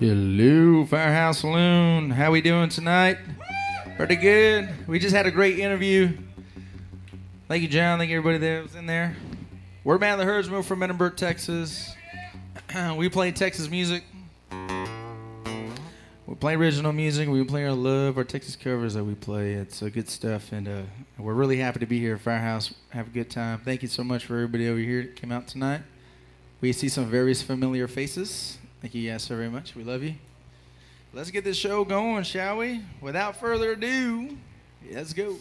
Hello, Firehouse Saloon. How we doing tonight? Pretty good. We just had a great interview. Thank you, John. Thank you, everybody that was in there. We're Man of the Herdsman from Edinburg, Texas. we play Texas music. We play original music. We play our love, our Texas covers that we play. It's uh, good stuff, and uh, we're really happy to be here at Firehouse. Have a good time. Thank you so much for everybody over here that came out tonight. We see some very familiar faces. Thank you guys so very much. We love you. Let's get this show going, shall we? Without further ado, let's go.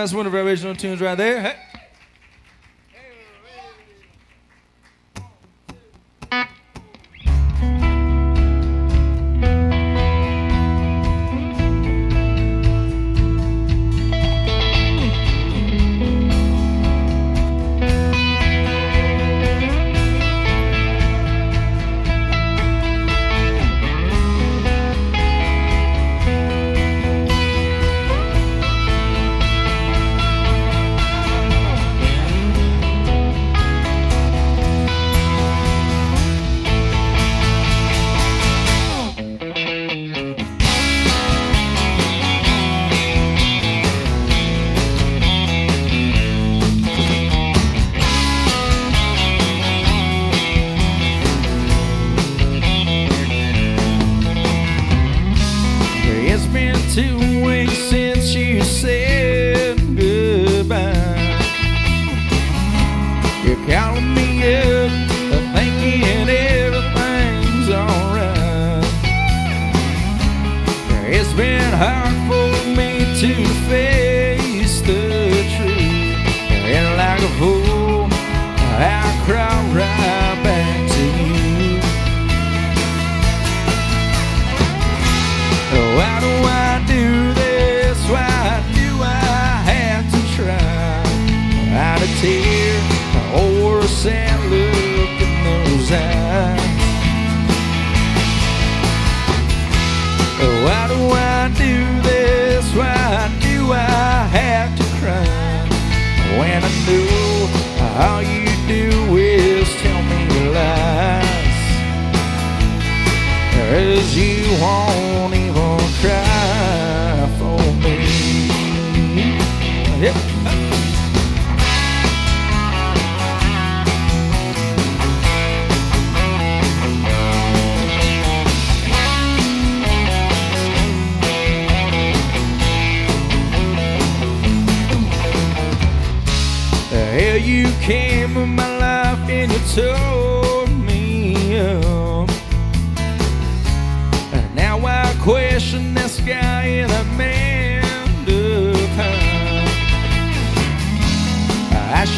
that's one of our original tunes right there. Hey.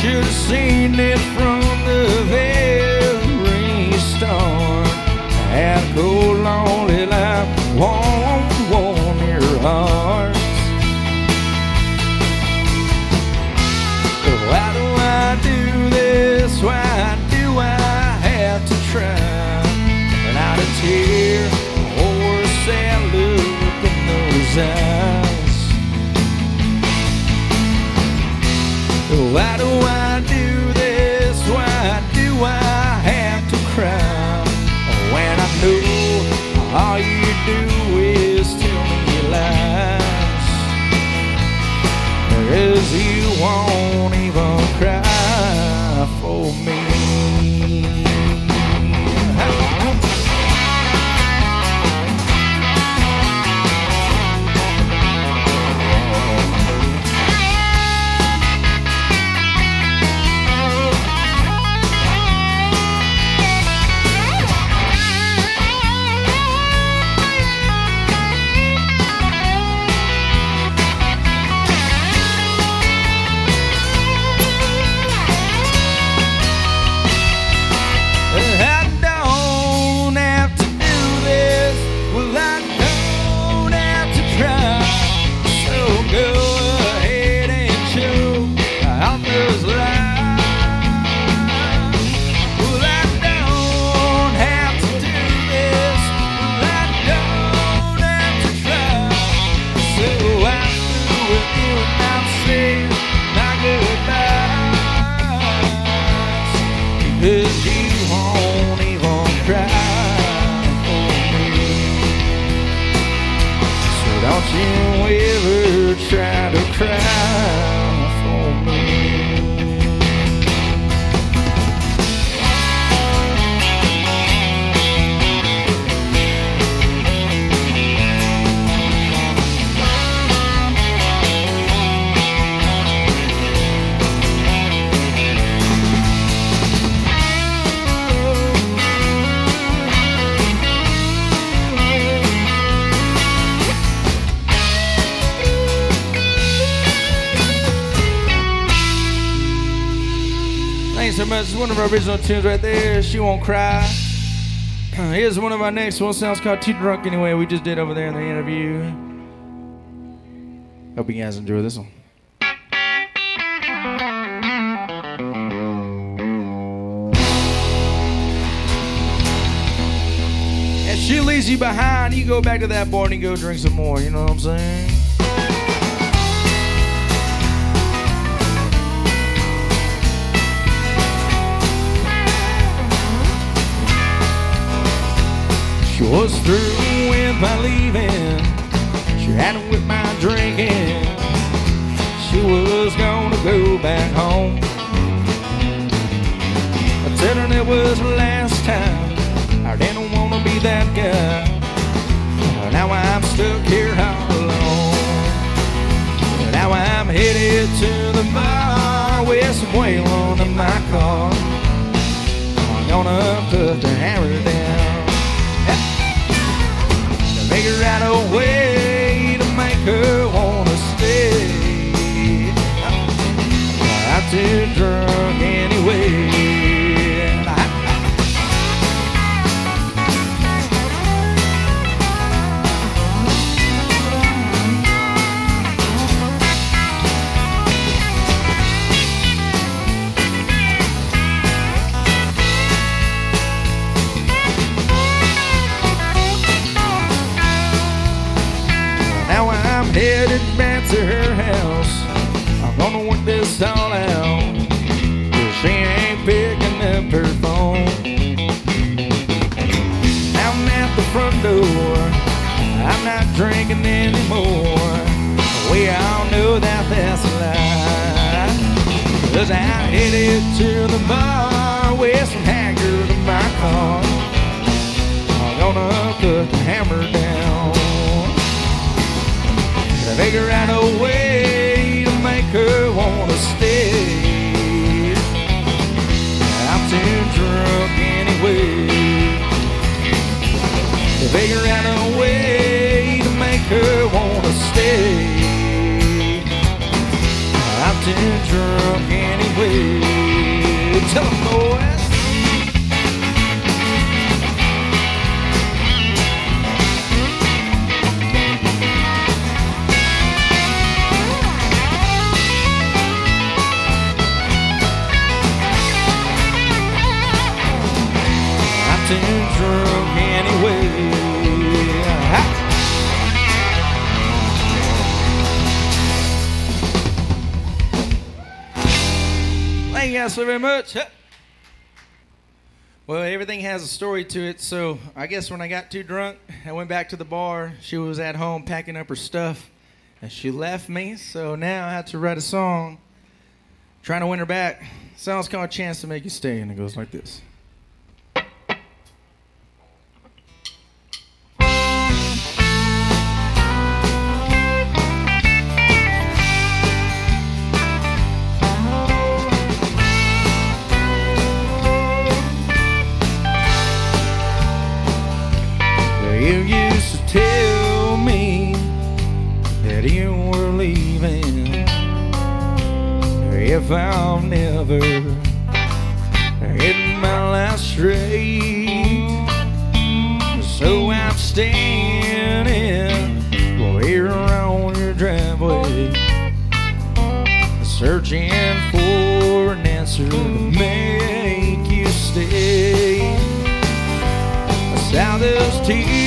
should have seen it from why do I Dancing with much. One of our original tunes right there. She won't cry. Uh, here's one of our next one. Sounds called Too Drunk Anyway. We just did over there in the interview. Hope you guys enjoy this one. If she leaves you behind, you go back to that bar and you go drink some more. You know what I'm saying? She was through with my leaving. She had it with my drinking. She was gonna go back home. I told her it was the last time. I didn't wanna be that guy. Now I'm stuck here all alone. Now I'm headed to the bar with some Waylon my car. I'm gonna put the hammer down out a way to make her wanna stay. I'm too drunk I headed to the bar with some haggard in my car. I'm gonna put the hammer down. To figure out a way to make her wanna stay. I'm too drunk anyway. To figure out a way to make her wanna stay. Too drunk anyway. Tell 'em, boys. I'm So very much. Well, everything has a story to it, so I guess when I got too drunk, I went back to the bar. She was at home packing up her stuff, and she left me, so now I had to write a song trying to win her back. Song's called a Chance to Make You Stay, and it goes like this. If I'm never hitting my last straight, so I'm standing here on your driveway, searching for an answer to make you stay. I saw those teardrops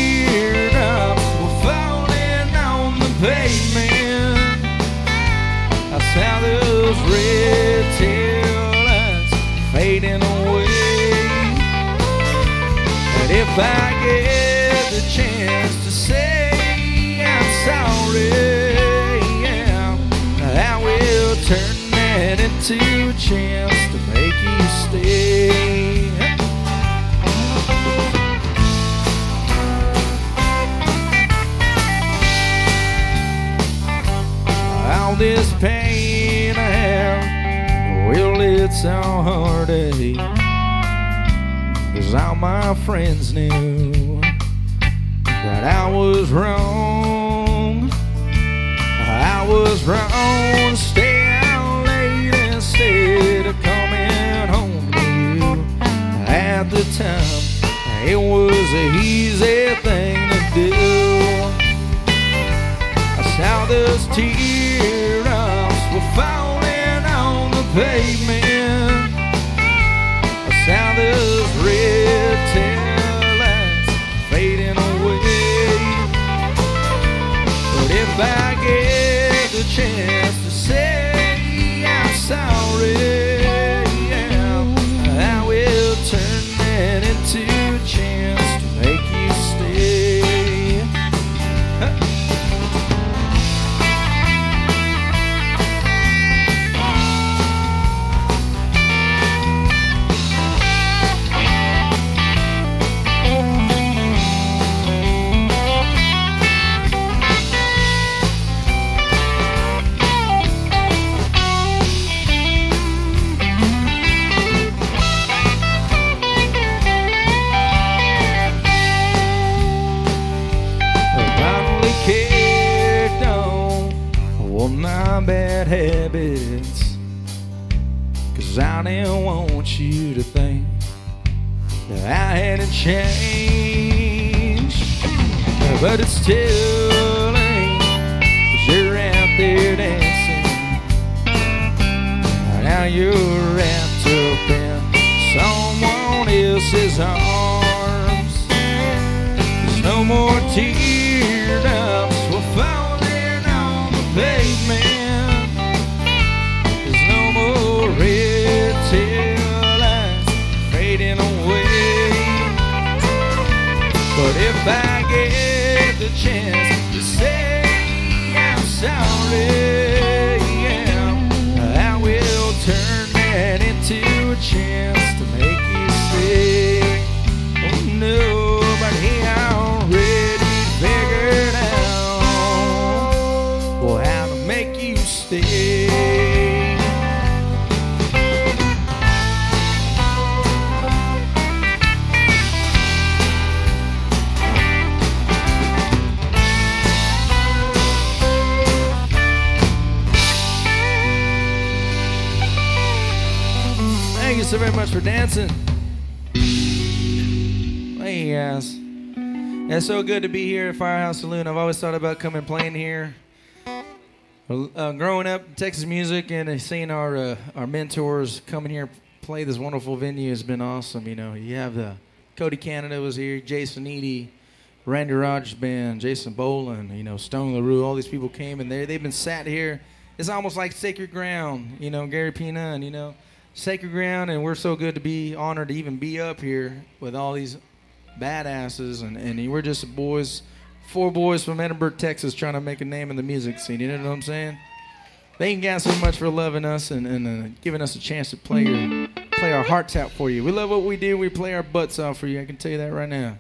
fading away. And if I get the chance to say I'm sorry, yeah, I will turn that into a chance to make you stay. all this pain it's all heartache. Cause all my friends knew that I was wrong. I was wrong stay out late instead of coming so good to be here at Firehouse Saloon. I've always thought about coming playing here. Uh, growing up, Texas music and seeing our uh, our mentors coming here play this wonderful venue has been awesome. You know, you have the Cody Canada was here, Jason Eady, Randy Rogers Band, Jason Boland, you know, Stoney LaRue. All these people came and they they've been sat here. It's almost like sacred ground. You know, Gary P. Nunn and you know, sacred ground, and we're so good to be honored to even be up here with all these badasses, and, and we're just boys, four boys from Edinburg, Texas, trying to make a name in the music scene. You know what I'm saying? Thank you guys so much for loving us and, and uh, giving us a chance to play your, play our hearts out for you. We love what we do. We play our butts off for you. I can tell you that right now.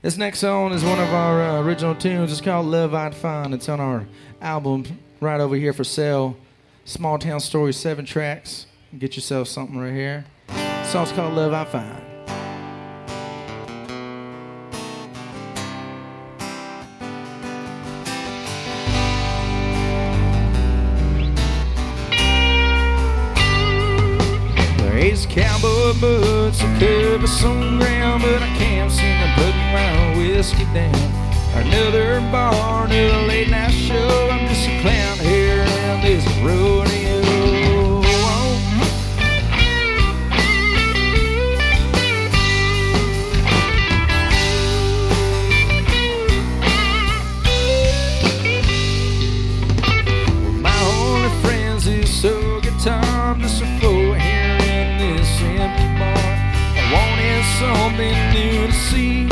This next song is one of our uh, original tunes. It's called Love I'd Find. It's on our album right over here for sale. Small Town Story, seven tracks. Get yourself something right here. Song's called Love I Find. Cowboy boots that cover some ground, but I can't seem to put my whiskey down. Another bar, another late night show. I'm just a clown here around this rodeo. Something new to see.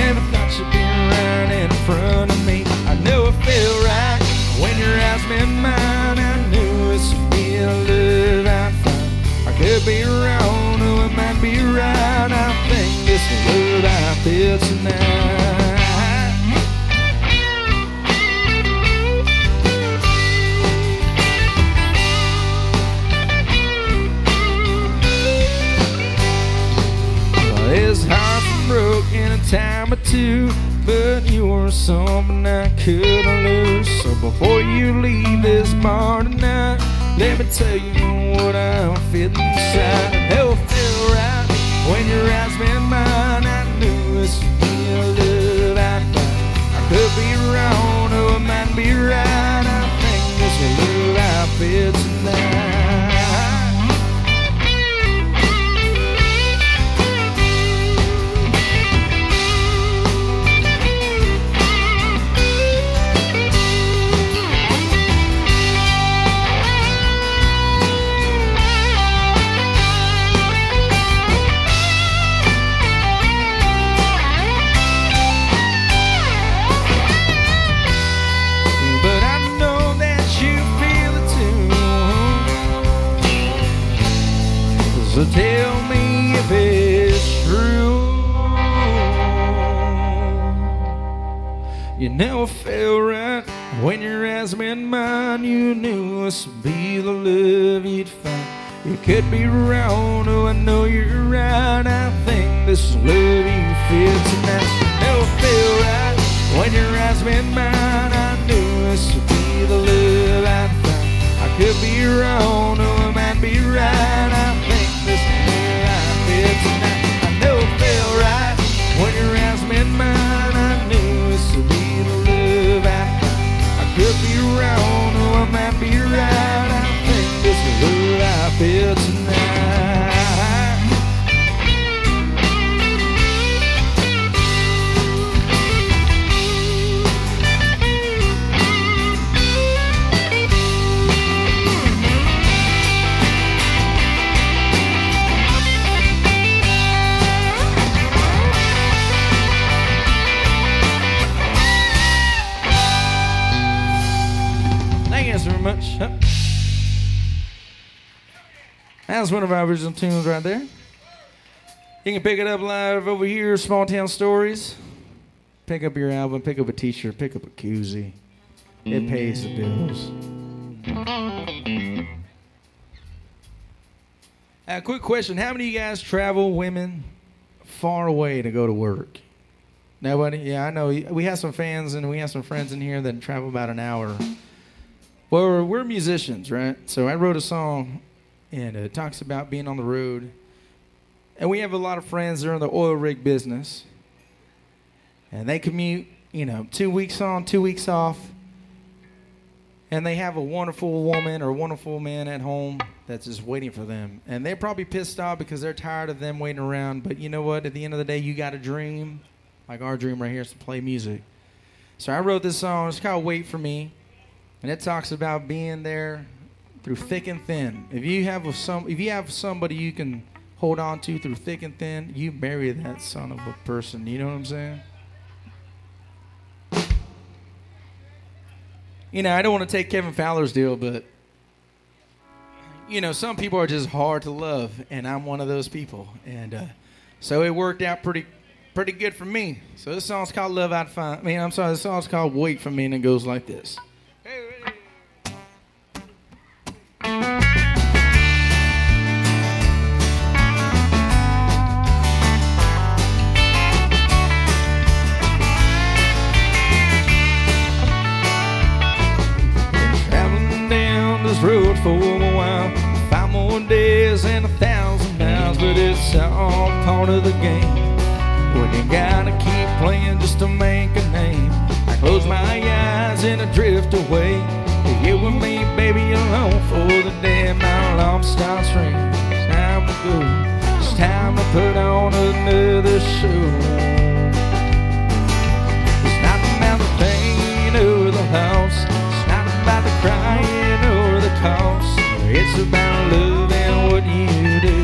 Never thought you'd be right in front of me. I know it felt right when your eyes met mine. I knew this would be love I'd find. I could be wrong, or it might be right. I think this is love I feel tonight. Time or two, but you were something I couldn't lose. So before you leave this bar tonight, let me tell you what I'm feeling inside. Hell feel right When your eyes met mine, I knew this would be a love I'd. I could be wrong, or I might be right. I think this is love I feel tonight. So tell me if it's true. You never felt right when your eyes met mine. You knew this would be the love you'd find. You could be wrong, oh, I know you're right. I think this is love you feel tonight. Never felt right when your eyes met mine. Could be wrong, oh, I might be right. I think this is love I feel tonight. I never felt right when your eyes met mine. I knew this would be the love I'd. I could be wrong, or I might be right. I think this is love I feel tonight. That was one of our original tunes right there. You can pick it up live over here, Small Town Stories. Pick up your album, pick up a t-shirt, pick up a koozie. It pays the bills. A quick question. How many of you guys travel women far away to go to work? Nobody? Yeah, I know. We have some fans and we have some friends in here that travel about an hour. Well, we're musicians, right? So I wrote a song and it talks about being on the road. And we have a lot of friends that are in the oil rig business. And they commute, you know, two weeks on, two weeks off. And they have a wonderful woman or wonderful man at home that's just waiting for them. And they're probably pissed off because they're tired of them waiting around. But you know what? At the end of the day, you got a dream. Like our dream right here is to play music. So I wrote this song. It's called Wait for Me. And it talks about being there through thick and thin. If you have some if you have somebody you can hold on to through thick and thin, you marry that son of a person. You know what I'm saying? You know, I don't want to take Kevin Fowler's deal, but you know, some people are just hard to love, and I'm one of those people. And uh, so it worked out pretty pretty good for me. So this song's called Love I'd Find. I mean, I'm sorry, this song's called Wait for Me, and it goes like this. This road for a while. Five more days and a thousand miles, but it's all part of the game. When you gotta keep playing just to make a name. I close my eyes and I drift away. You with me, baby, alone for the day my alarm starts ringing. It's time to go. It's time to put on another show. It's not about the pain or the loss. It's not about the crying. It's about loving what you do.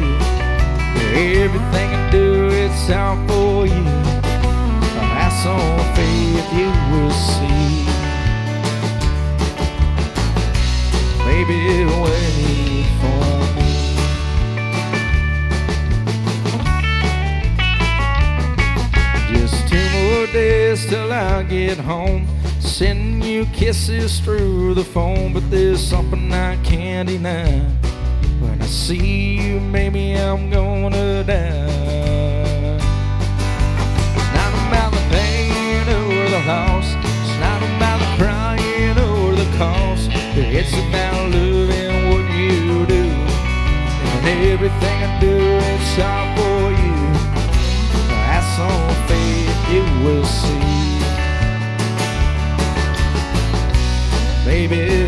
Everything I do, it's all for you. That's on faith you will see. Baby, wait for me. Just two more days till I get home. Sending you kisses through the phone, but there's something I can't deny. When I see you, maybe I'm gonna die. It's not about the pain or the loss, it's not about the crying or the cost. It's about loving what you do, and everything I do, it's all for you. That's all faith you will see. Baby,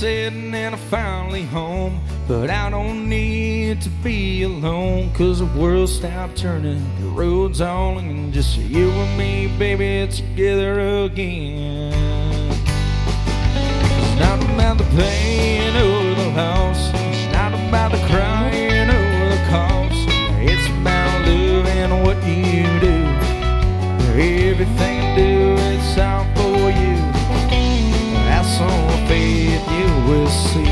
setting and I'm finally home. But I don't need to be alone, cause the world stopped turning, the road's all and just you and me, baby, it's together again. It's not about the pain or the loss, it's not about the crying or the cost. It's about loving what you do. Everything I do, it's all will see.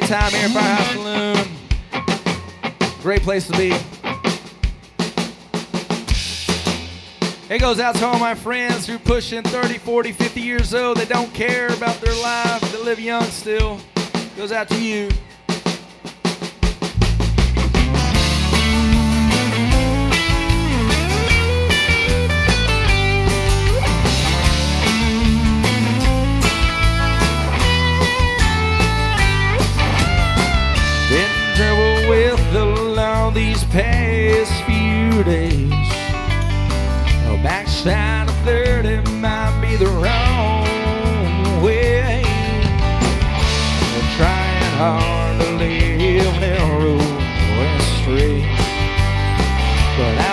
Good time here at Firehouse Saloon. Great place to be. It goes out to all my friends who pushing 30, 40, 50 years old They don't care about their life, They live young still. Goes out to you. These past few days. Oh, a backside of 30 might be the wrong way. We're trying hard to live narrow and straight. But I'll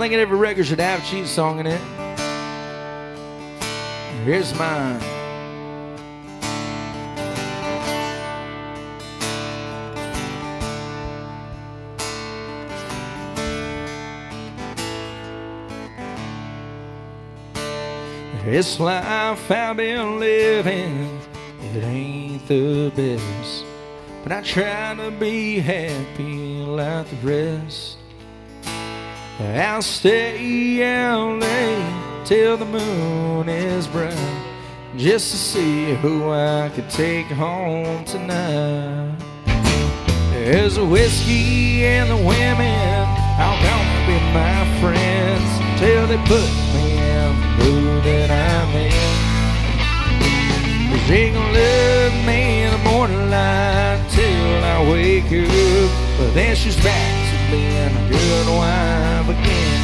I think every record should have a cheat song in it. Here's mine. This life I've been living, it ain't the best. But I try to be happy like the rest. I'll stay out late till the moon is bright just to see who I could take home tonight. There's whiskey and the women are gonna be my friends till they put me in the mood that I'm in. She gonna love me in the morning light till I wake up, but then she's back being a good wife again.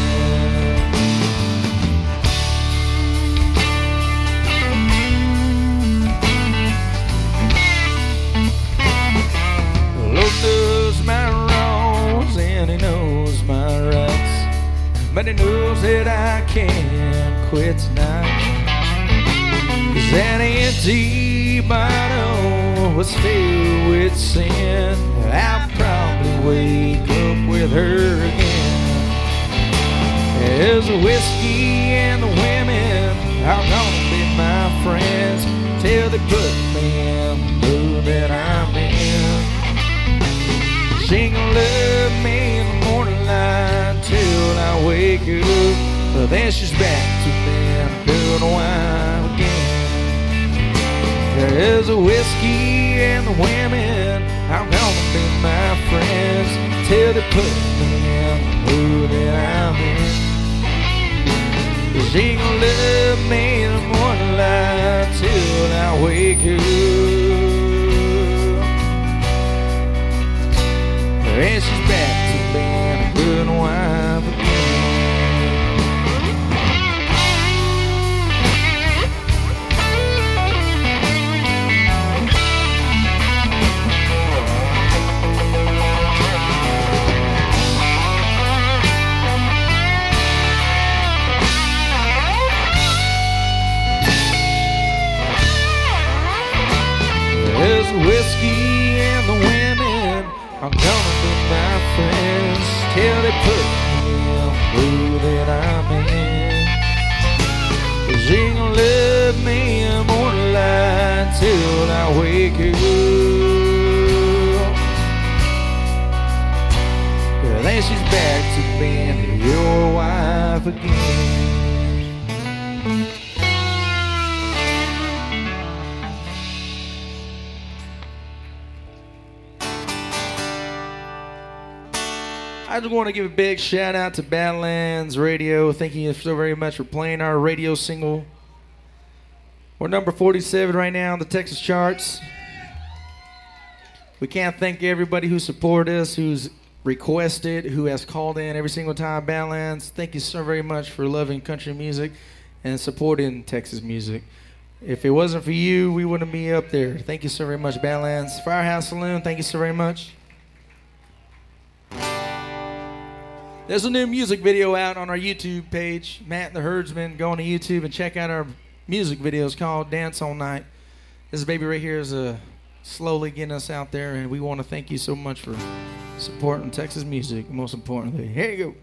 Lord knows my wrongs and He knows my rights, but He knows that I can't quit tonight. Cause that empty bottle was filled with sin. Probably wake up with her again. There's a whiskey and the women are gonna be my friends till they put me in the mood that I'm in. She gonna love me in the morning light till I wake up. But then she's back to being good wife again. There's a whiskey and the women are gonna be my friends till they put me in the mood that I'm in. She gonna love me in the morning light till I wake up. And she's back are gonna be my friends till they put me the mood that I'm in. She ain't gonna love me the morning light till I wake up. Then she's back to being your wife again. I just want to give a big shout out to Badlands Radio. Thank you so very much for playing our radio single. We're number 47 right now on the Texas charts. We can't thank everybody who supported us, who's requested, who has called in every single time. Badlands, thank you so very much for loving country music and supporting Texas music. If it wasn't for you, we wouldn't be up there. Thank you so very much, Badlands. Firehouse Saloon, thank you so very much. There's a new music video out on our YouTube page. Matt and the Herdsman. Go on to YouTube and check out our music videos called Dance All Night. This baby right here is uh, slowly getting us out there, and we want to thank you so much for supporting Texas music. Most importantly, here you go.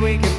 We can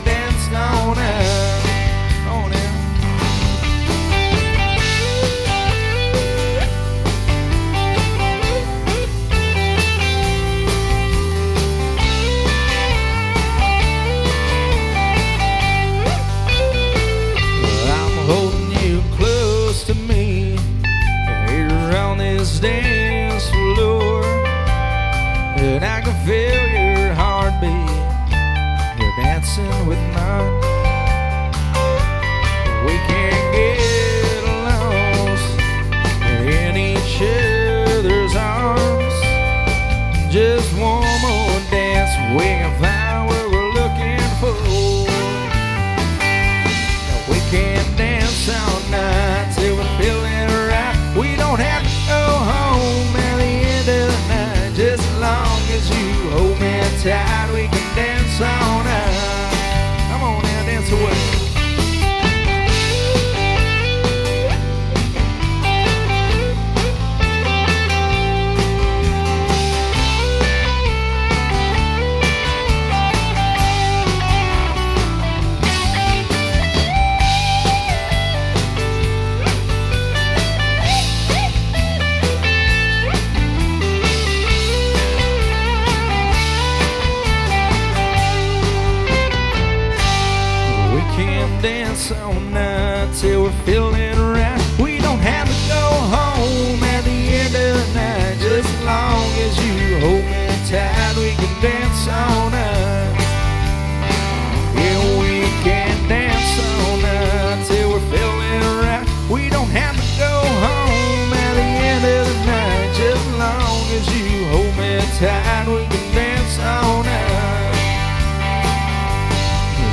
tight, we can dance all night.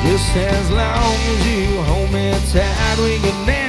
Just as long as you hold me tight, we can dance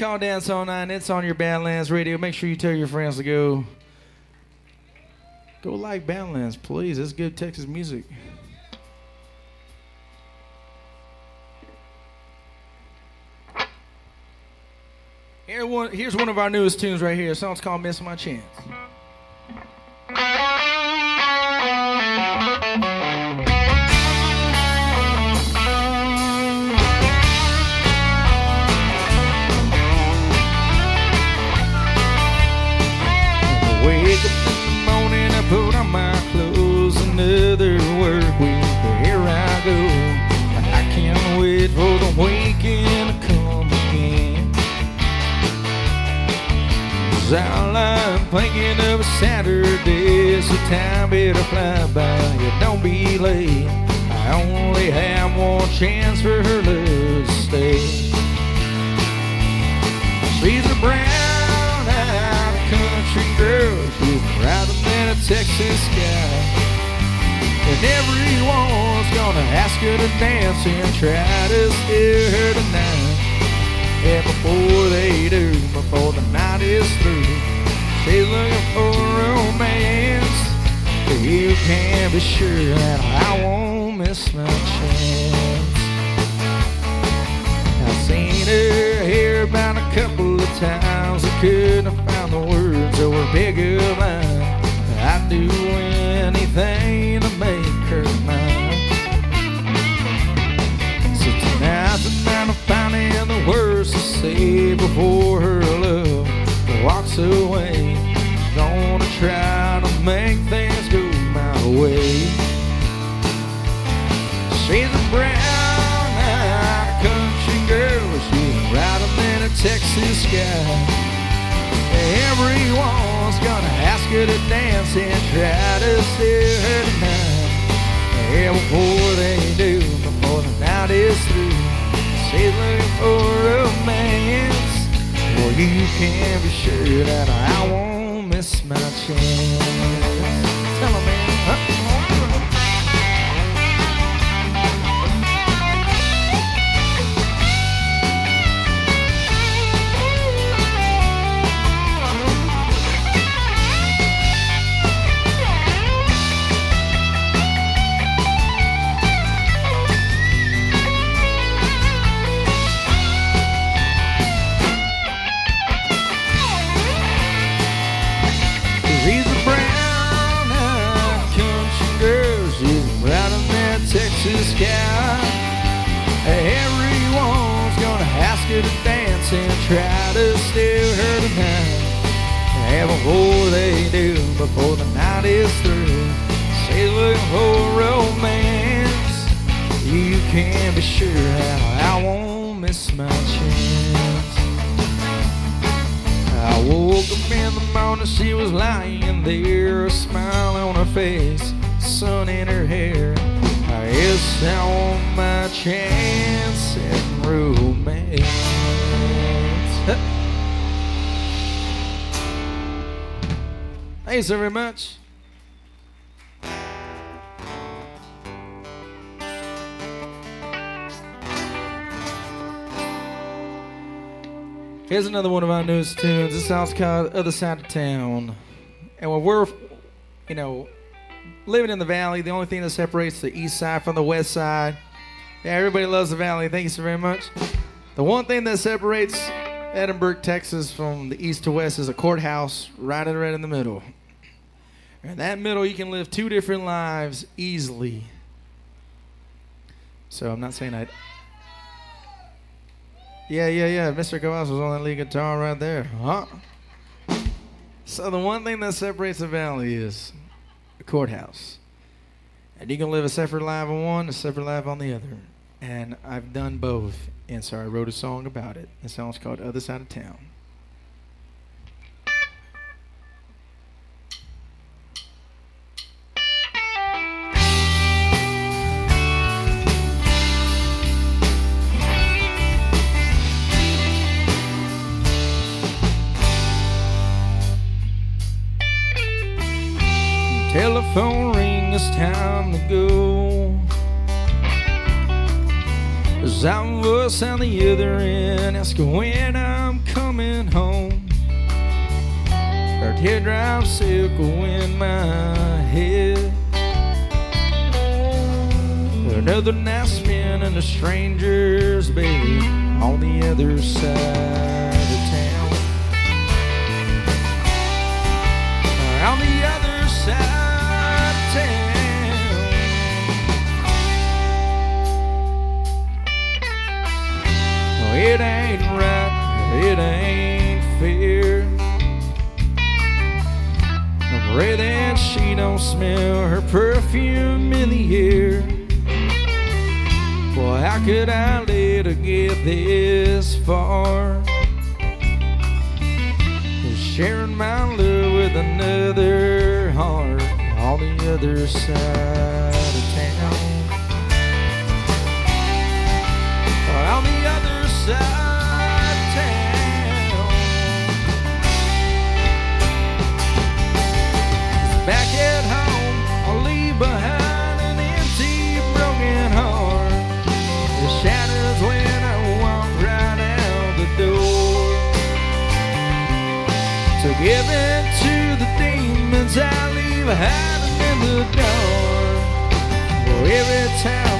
called Dance All Night. It's on your Badlands radio. Make sure you tell your friends to go. Go like Badlands, please. It's good Texas music. Here one, here's one of our newest tunes right here. The song's called Miss My Chance. Cause all I'm thinking of is Saturday, so time better fly by. You don't be late. I only have one chance for her to stay. She's a brown eyed country girl, she's brighter than a Texas sky. And everyone's gonna ask her to dance and try to steer her tonight. And before they do, before the night is through, she's looking for romance. But You can be sure that I won't miss my chance. I've seen her here about a couple of times. I couldn't find the words that were big of mine. I do anything to make say before her love walks away. Gonna try to make things go my way. She's a brown-eyed country girl. She's riding in a Texas sky. Everyone's gonna ask her to dance and try to steal her tonight. Yeah, before they do, before the night is through, looking for romance. Well, you can be sure that I won't miss my chance. Before they do, before the night is through, looking for romance. You can't be sure how I won't miss my chance. I woke up in the morning, she was lying there, a smile on her face, sun in her hair. I guess I want my chance at romance. Thanks very much. Here's another one of our newest tunes. This song's called Other Side of Town. And when we're, you know, living in the valley, the only thing that separates the east side from the west side, yeah, everybody loves the valley. Thank you so very much. The one thing that separates Edinburg, Texas from the east to west is a courthouse right in, right in the middle. In that middle, you can live two different lives easily. So I'm not saying I yeah, yeah, yeah. Mr. Kowals was on that lead guitar right there. Huh? So the one thing that separates the valley is the courthouse. And you can live a separate life on one, a separate life on the other. And I've done both. And so I wrote a song about it. The song's called Other Side of Town. Was on the other end, asking when I'm coming home. Her teardrop circle in my head. Another night spent in a stranger's bed on the other side it ain't fair. I pray that she don't smell her perfume in the air. Boy, how could I let her get this far? Sharing my love with another heart on the other side In to the demons I leave hiding in the dark. For every time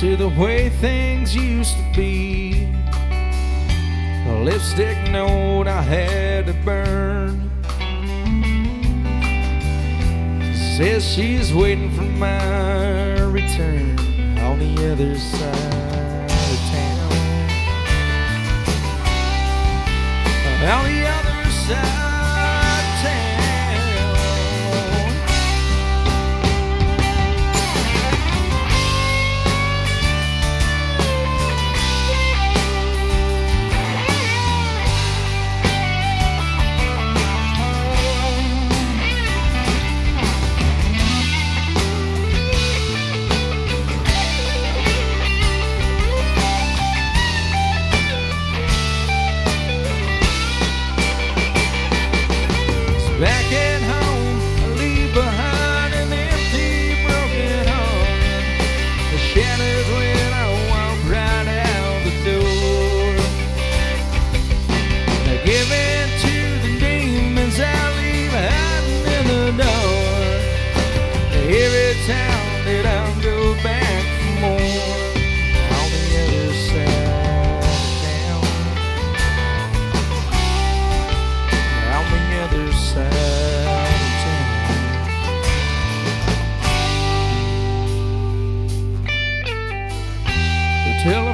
to the way things used to be? A lipstick note I had to burn says she's waiting for my return on the other side of town. On the other side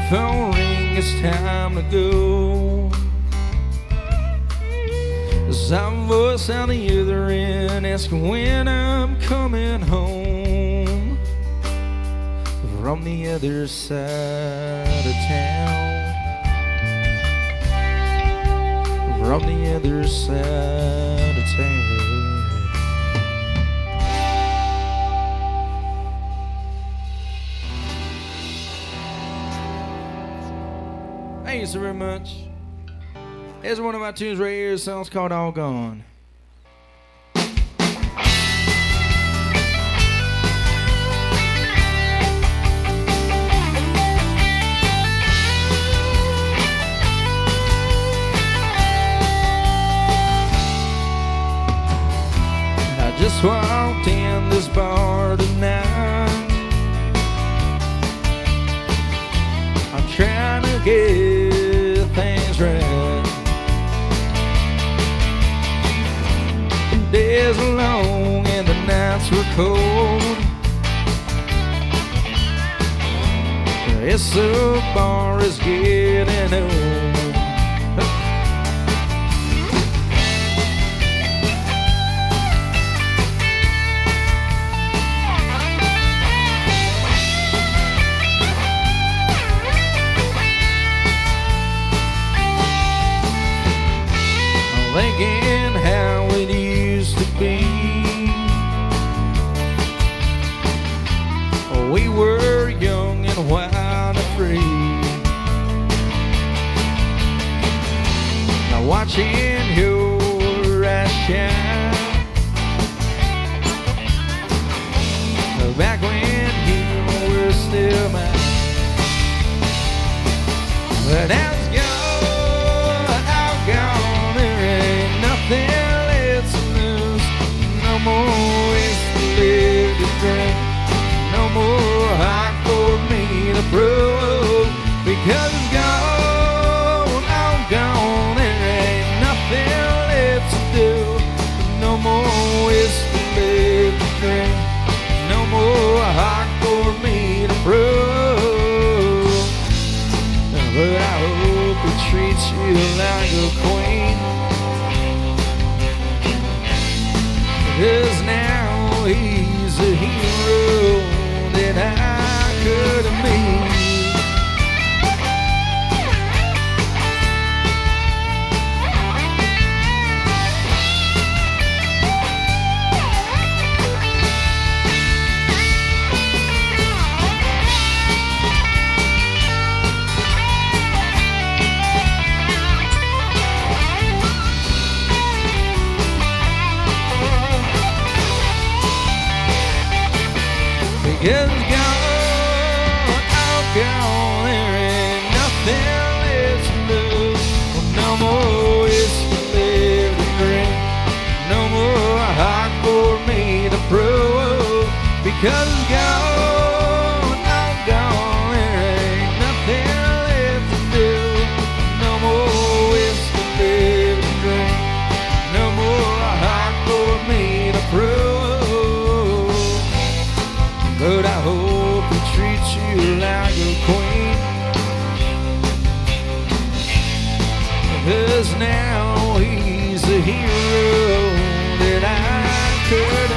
Telephone ring, it's time to go. Some voice on the other end asking when I'm coming home. From the other side of town. From the other side Thank you so very much. Here's one of my tunes right here. Song's called All Gone. I just walked in this bar tonight. I'm trying to get days are long and the nights were cold. This the bar is getting old. Thinking Watching your eyes shine. Back when you were still mine. But now it's gone, all gone. There ain't nothing left to lose. No more ways to live to drink. No more hot for me to prove. No more hot for me to prove. But I hope treats you like a queen. Cause now he's a hero that I could Cause it's gone, I'm gone. There ain't nothing left to do. No more whiskey live to drink. No more heart for me to prove. But I hope he treats you like a queen. Cause now he's the hero that I could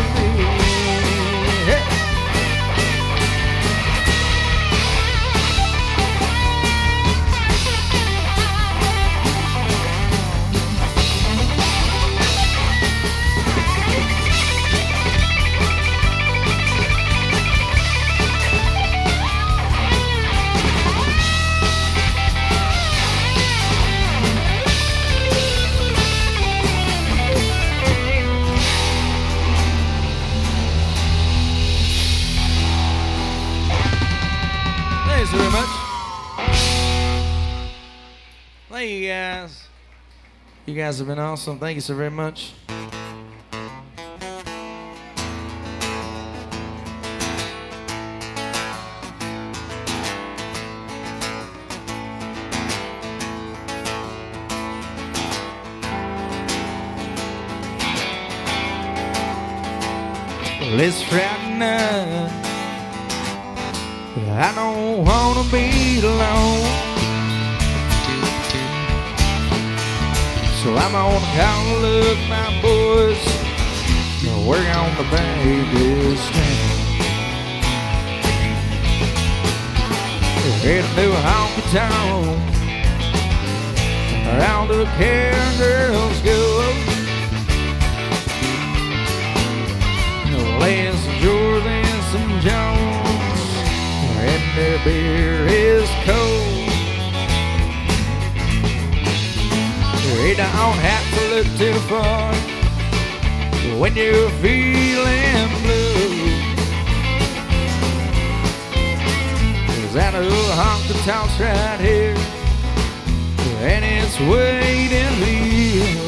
guys have been awesome. Thank you so very much. Far when you're feeling blue. Cause that old honky tonk's right here, and it's waiting for you.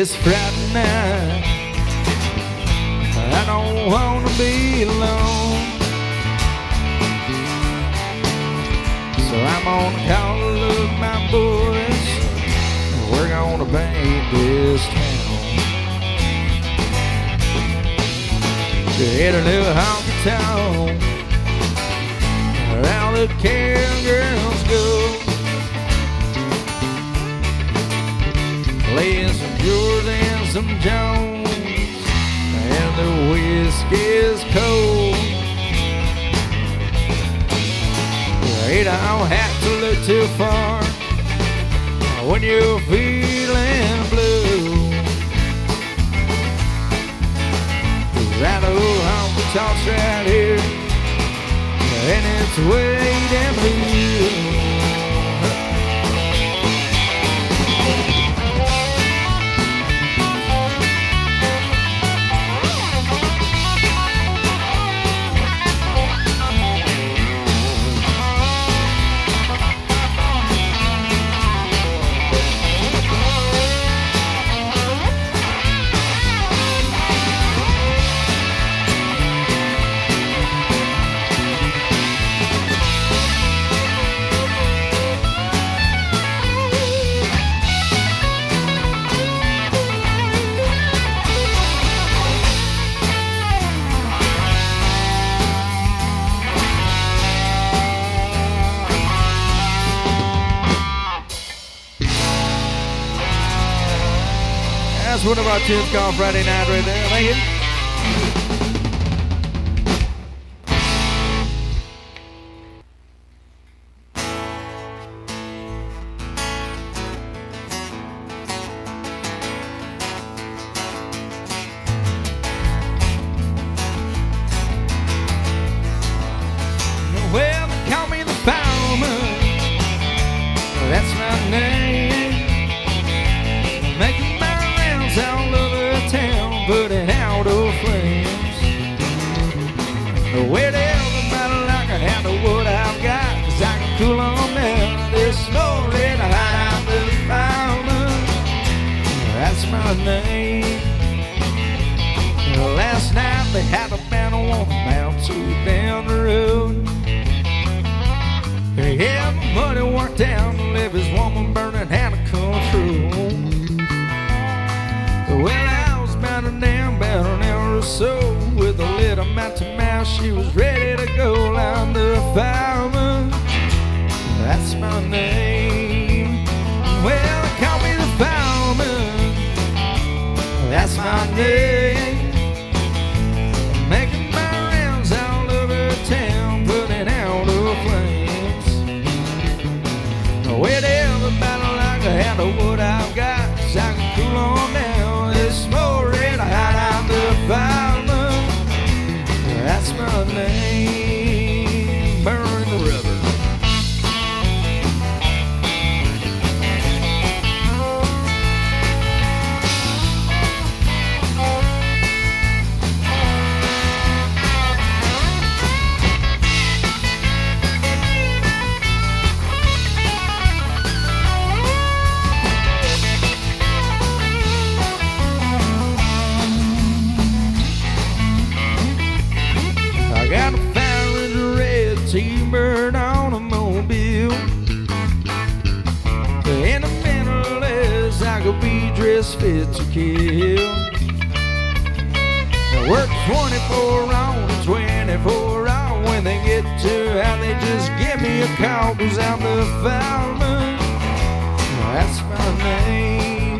It's Friday night. I don't want to be alone. So I'm gonna call up my boys. We're gonna paint this town. Hit a little honky. Where all the care and some Jones, and the whiskey's cold. You don't have to look too far when you're feeling blue. That old honky tonk's right here, and it's waiting Tunes called Friday Night right there. Thank you. mouth to mouth, she was ready to go. I'm the fireman, that's my name. Well, call me the fireman, that's my name. Just fit to kill. They work 24 on 24 out when they get to how they just give me a call cause I'm the fireman. That's my name.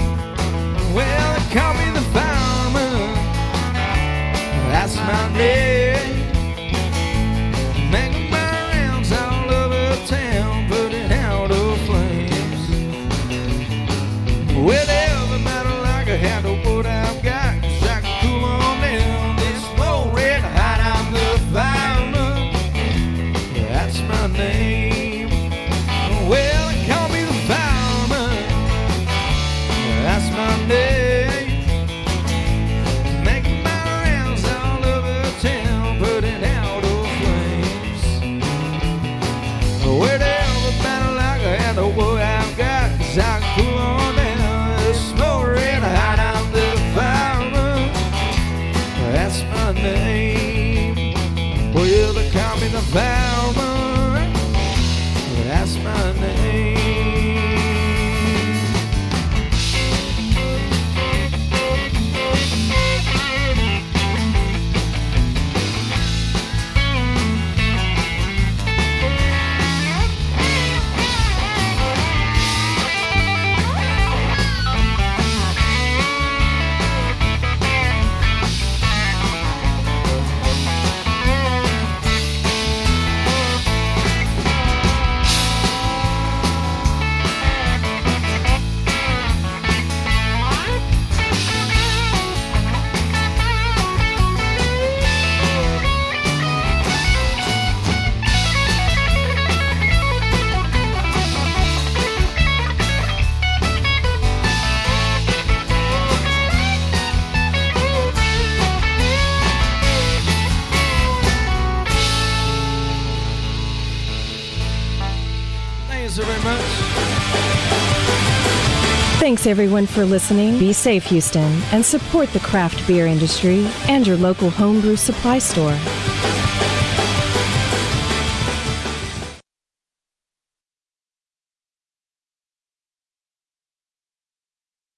Well, they call me the fireman. That's my name. everyone for listening. Be safe, Houston, and support the craft beer industry and your local homebrew supply store.